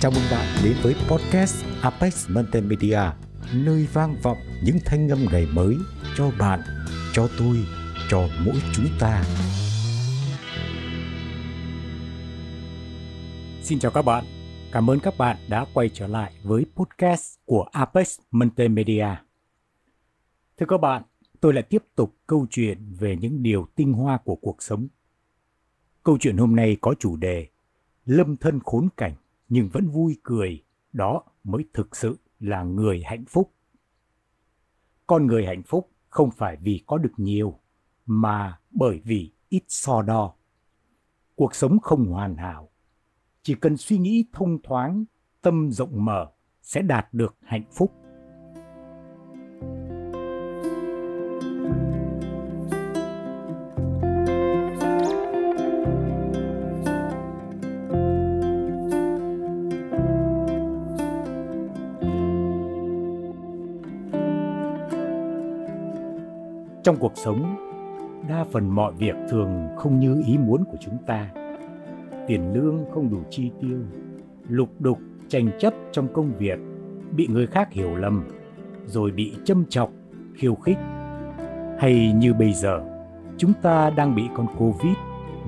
Chào mừng bạn đến với podcast Apex Multimedia, nơi vang vọng những thanh âm ngày mới cho bạn, cho tôi, cho mỗi chúng ta. Xin chào các bạn. Cảm ơn các bạn đã quay trở lại với podcast của Apex Multimedia. Thưa các bạn, tôi lại tiếp tục câu chuyện về những điều tinh hoa của cuộc sống. Câu chuyện hôm nay có chủ đề Lâm thân khốn cảnh nhưng vẫn vui cười, đó mới thực sự là người hạnh phúc. Con người hạnh phúc không phải vì có được nhiều, mà bởi vì ít so đo. Cuộc sống không hoàn hảo, chỉ cần suy nghĩ thông thoáng, tâm rộng mở sẽ đạt được hạnh phúc. Trong cuộc sống, đa phần mọi việc thường không như ý muốn của chúng ta. Tiền lương không đủ chi tiêu, lục đục, tranh chấp trong công việc, bị người khác hiểu lầm, rồi bị châm chọc, khiêu khích. Hay như bây giờ, chúng ta đang bị con Covid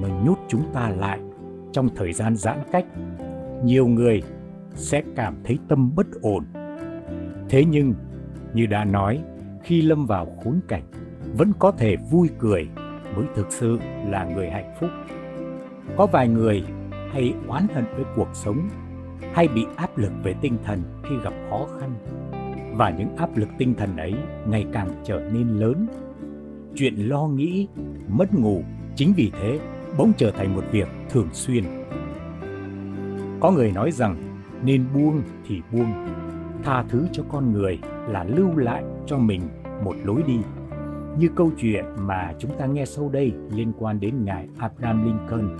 nó nhốt chúng ta lại trong thời gian giãn cách. Nhiều người sẽ cảm thấy tâm bất ổn. Thế nhưng, như đã nói, khi lâm vào khốn cảnh, vẫn có thể vui cười mới thực sự là người hạnh phúc. Có vài người hay oán hận với cuộc sống, hay bị áp lực về tinh thần khi gặp khó khăn. Và những áp lực tinh thần ấy ngày càng trở nên lớn. Chuyện lo nghĩ, mất ngủ chính vì thế bỗng trở thành một việc thường xuyên. Có người nói rằng nên buông thì buông, tha thứ cho con người là lưu lại cho mình một lối đi như câu chuyện mà chúng ta nghe sau đây liên quan đến ngài Abraham Lincoln,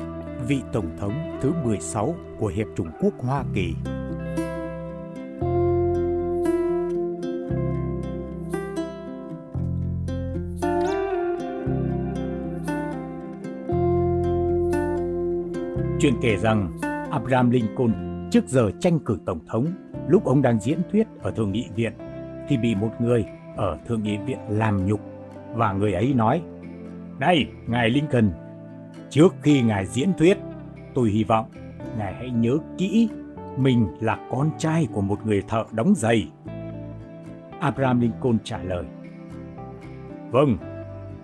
vị tổng thống thứ 16 của Hiệp chủng quốc Hoa Kỳ. Chuyện kể rằng Abraham Lincoln trước giờ tranh cử tổng thống, lúc ông đang diễn thuyết ở Thượng nghị viện thì bị một người ở Thượng nghị viện làm nhục và người ấy nói Này, Ngài Lincoln, trước khi Ngài diễn thuyết, tôi hy vọng Ngài hãy nhớ kỹ mình là con trai của một người thợ đóng giày. Abraham Lincoln trả lời Vâng,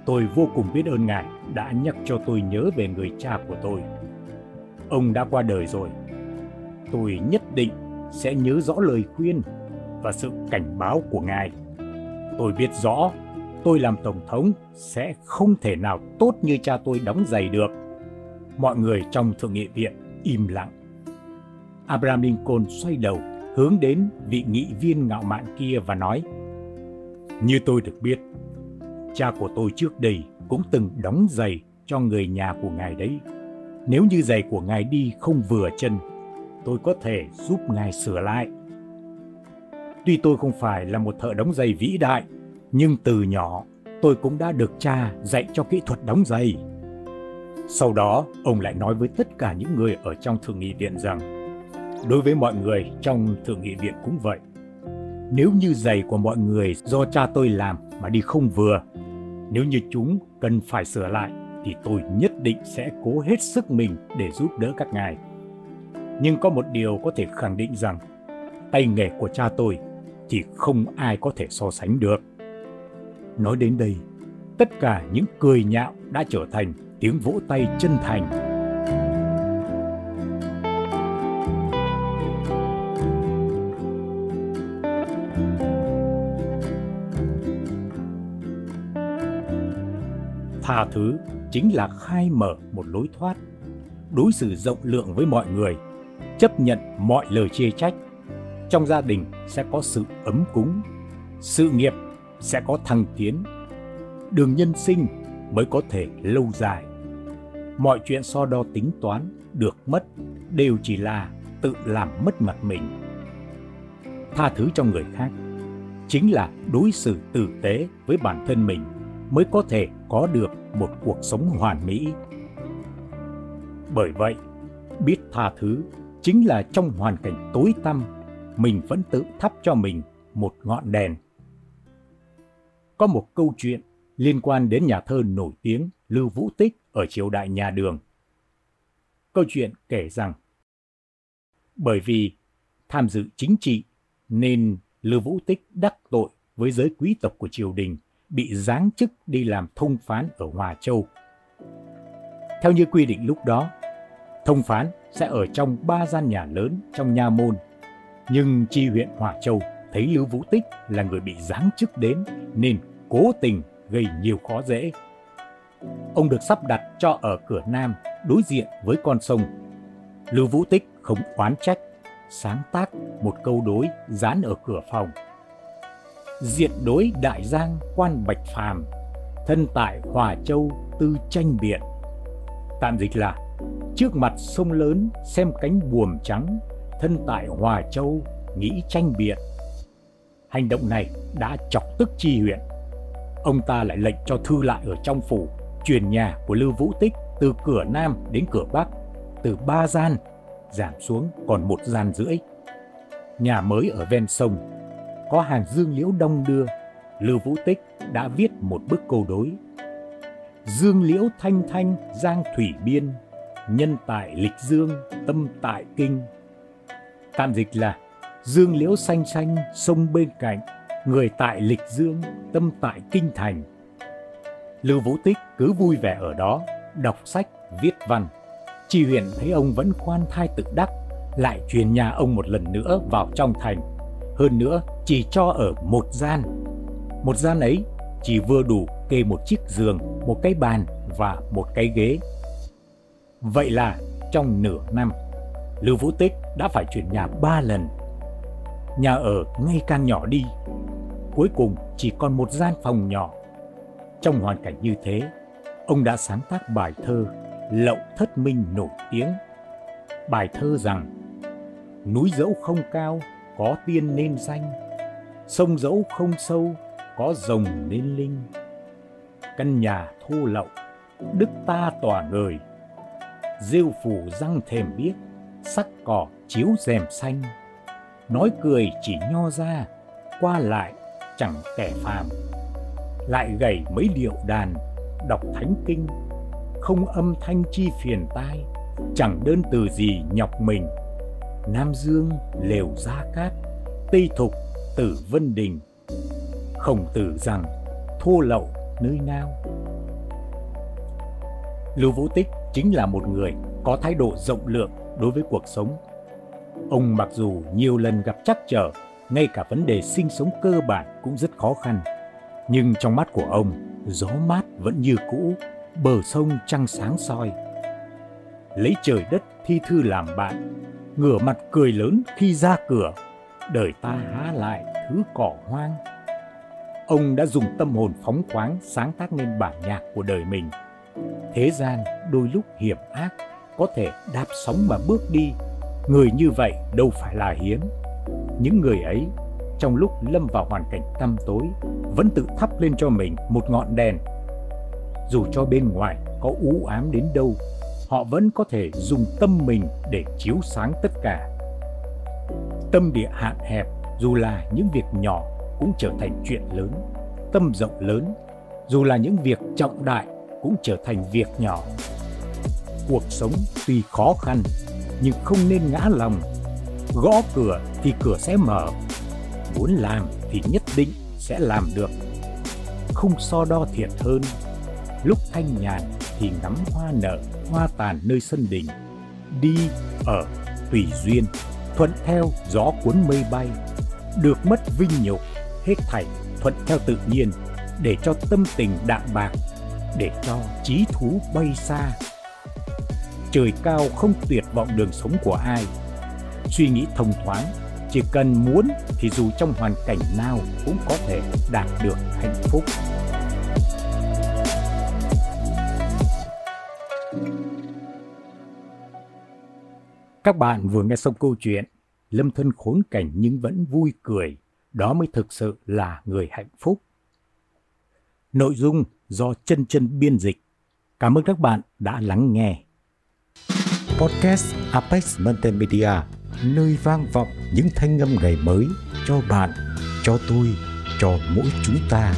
tôi vô cùng biết ơn Ngài đã nhắc cho tôi nhớ về người cha của tôi. Ông đã qua đời rồi. Tôi nhất định sẽ nhớ rõ lời khuyên và sự cảnh báo của Ngài. Tôi biết rõ tôi làm tổng thống sẽ không thể nào tốt như cha tôi đóng giày được. Mọi người trong thượng nghị viện im lặng. Abraham Lincoln xoay đầu hướng đến vị nghị viên ngạo mạn kia và nói Như tôi được biết, cha của tôi trước đây cũng từng đóng giày cho người nhà của ngài đấy. Nếu như giày của ngài đi không vừa chân, tôi có thể giúp ngài sửa lại. Tuy tôi không phải là một thợ đóng giày vĩ đại, nhưng từ nhỏ tôi cũng đã được cha dạy cho kỹ thuật đóng giày. Sau đó, ông lại nói với tất cả những người ở trong thượng nghị viện rằng đối với mọi người trong thượng nghị viện cũng vậy. Nếu như giày của mọi người do cha tôi làm mà đi không vừa, nếu như chúng cần phải sửa lại thì tôi nhất định sẽ cố hết sức mình để giúp đỡ các ngài. Nhưng có một điều có thể khẳng định rằng tay nghề của cha tôi thì không ai có thể so sánh được. Nói đến đây, tất cả những cười nhạo đã trở thành tiếng vỗ tay chân thành. Tha thứ chính là khai mở một lối thoát, đối xử rộng lượng với mọi người, chấp nhận mọi lời chê trách. Trong gia đình sẽ có sự ấm cúng, sự nghiệp sẽ có thăng tiến. Đường nhân sinh mới có thể lâu dài. Mọi chuyện so đo tính toán, được mất đều chỉ là tự làm mất mặt mình. Tha thứ cho người khác chính là đối xử tử tế với bản thân mình mới có thể có được một cuộc sống hoàn mỹ. Bởi vậy, biết tha thứ chính là trong hoàn cảnh tối tăm, mình vẫn tự thắp cho mình một ngọn đèn. Có một câu chuyện liên quan đến nhà thơ nổi tiếng Lưu Vũ Tích ở triều đại nhà Đường. Câu chuyện kể rằng bởi vì tham dự chính trị nên Lưu Vũ Tích đắc tội với giới quý tộc của triều đình bị giáng chức đi làm thông phán ở Hòa Châu. Theo như quy định lúc đó, thông phán sẽ ở trong ba gian nhà lớn trong nha môn. Nhưng chi huyện Hòa Châu thấy Lưu Vũ Tích là người bị giáng chức đến nên cố tình gây nhiều khó dễ. Ông được sắp đặt cho ở cửa Nam đối diện với con sông. Lưu Vũ Tích không oán trách, sáng tác một câu đối dán ở cửa phòng. Diện đối đại giang quan bạch phàm, thân tại Hòa Châu tư tranh biện. Tạm dịch là trước mặt sông lớn xem cánh buồm trắng, thân tại Hòa Châu nghĩ tranh biện. Hành động này đã chọc tức chi huyện. Ông ta lại lệnh cho thư lại ở trong phủ, truyền nhà của Lưu Vũ Tích từ cửa Nam đến cửa Bắc, từ ba gian giảm xuống còn một gian rưỡi. Nhà mới ở ven sông, có hàng dương liễu đông đưa, Lưu Vũ Tích đã viết một bức câu đối. Dương liễu thanh thanh giang thủy biên, nhân tại lịch dương, tâm tại kinh. Tạm dịch là dương liễu xanh xanh sông bên cạnh, người tại lịch dương, tâm tại kinh thành. Lưu Vũ Tích cứ vui vẻ ở đó, đọc sách, viết văn. Chi huyện thấy ông vẫn khoan thai tự đắc, lại truyền nhà ông một lần nữa vào trong thành. Hơn nữa, chỉ cho ở một gian. Một gian ấy chỉ vừa đủ kê một chiếc giường, một cái bàn và một cái ghế. Vậy là trong nửa năm, Lưu Vũ Tích đã phải chuyển nhà ba lần. Nhà ở ngày càng nhỏ đi. Cuối cùng chỉ còn một gian phòng nhỏ. Trong hoàn cảnh như thế, ông đã sáng tác bài thơ Lậu Thất Minh nổi tiếng. Bài thơ rằng Núi dẫu không cao, có tiên nên danh, Sông dẫu không sâu, có rồng nên linh. Căn nhà thô lậu, đức ta tỏa người, rêu phủ răng thềm biếc, sắc cỏ chiếu rèm xanh. Nói cười chỉ nho ra, qua lại chẳng kẻ phàm. Lại gảy mấy điệu đàn, đọc thánh kinh, không âm thanh chi phiền tai, chẳng đơn từ gì nhọc mình. Nam Dương lều gia cát, Tây Thục tử Vân Đình. Khổng tử rằng thô lậu nơi nào. Lưu Vũ Tích chính là một người có thái độ rộng lượng đối với cuộc sống. Ông mặc dù nhiều lần gặp trắc trở, ngay cả vấn đề sinh sống cơ bản cũng rất khó khăn. Nhưng trong mắt của ông, gió mát vẫn như cũ, bờ sông trăng sáng soi. Lấy trời đất thi thư làm bạn, ngửa mặt cười lớn khi ra cửa, đời ta há lại thứ cỏ hoang. Ông đã dùng tâm hồn phóng khoáng sáng tác nên bản nhạc của đời mình – Thế gian đôi lúc hiểm ác, có thể đạp sóng mà bước đi. Người như vậy đâu phải là hiếm. Những người ấy, trong lúc lâm vào hoàn cảnh tăm tối, vẫn tự thắp lên cho mình một ngọn đèn. Dù cho bên ngoài có u ám đến đâu, họ vẫn có thể dùng tâm mình để chiếu sáng tất cả. Tâm địa hạn hẹp, dù là những việc nhỏ cũng trở thành chuyện lớn. Tâm rộng lớn, dù là những việc trọng đại cũng trở thành việc nhỏ. Cuộc sống tuy khó khăn nhưng không nên ngã lòng. Gõ cửa thì cửa sẽ mở. Muốn làm thì nhất định sẽ làm được. Không so đo thiệt hơn. Lúc thanh nhàn thì ngắm hoa nở, hoa tàn nơi sân đình. Đi, ở, tùy duyên, thuận theo gió cuốn mây bay. Được mất vinh nhục, hết thảy thuận theo tự nhiên để cho tâm tình đạm bạc để cho trí thú bay xa. Trời cao không tuyệt vọng đường sống của ai. Suy nghĩ thông thoáng, chỉ cần muốn thì dù trong hoàn cảnh nào cũng có thể đạt được hạnh phúc. Các bạn vừa nghe xong câu chuyện Lâm thân khốn cảnh nhưng vẫn vui cười, đó mới thực sự là người hạnh phúc. Nội dung do chân chân biên dịch. Cảm ơn các bạn đã lắng nghe podcast Apex Multimedia, nơi vang vọng những thanh âm ngày mới cho bạn, cho tôi, cho mỗi chúng ta.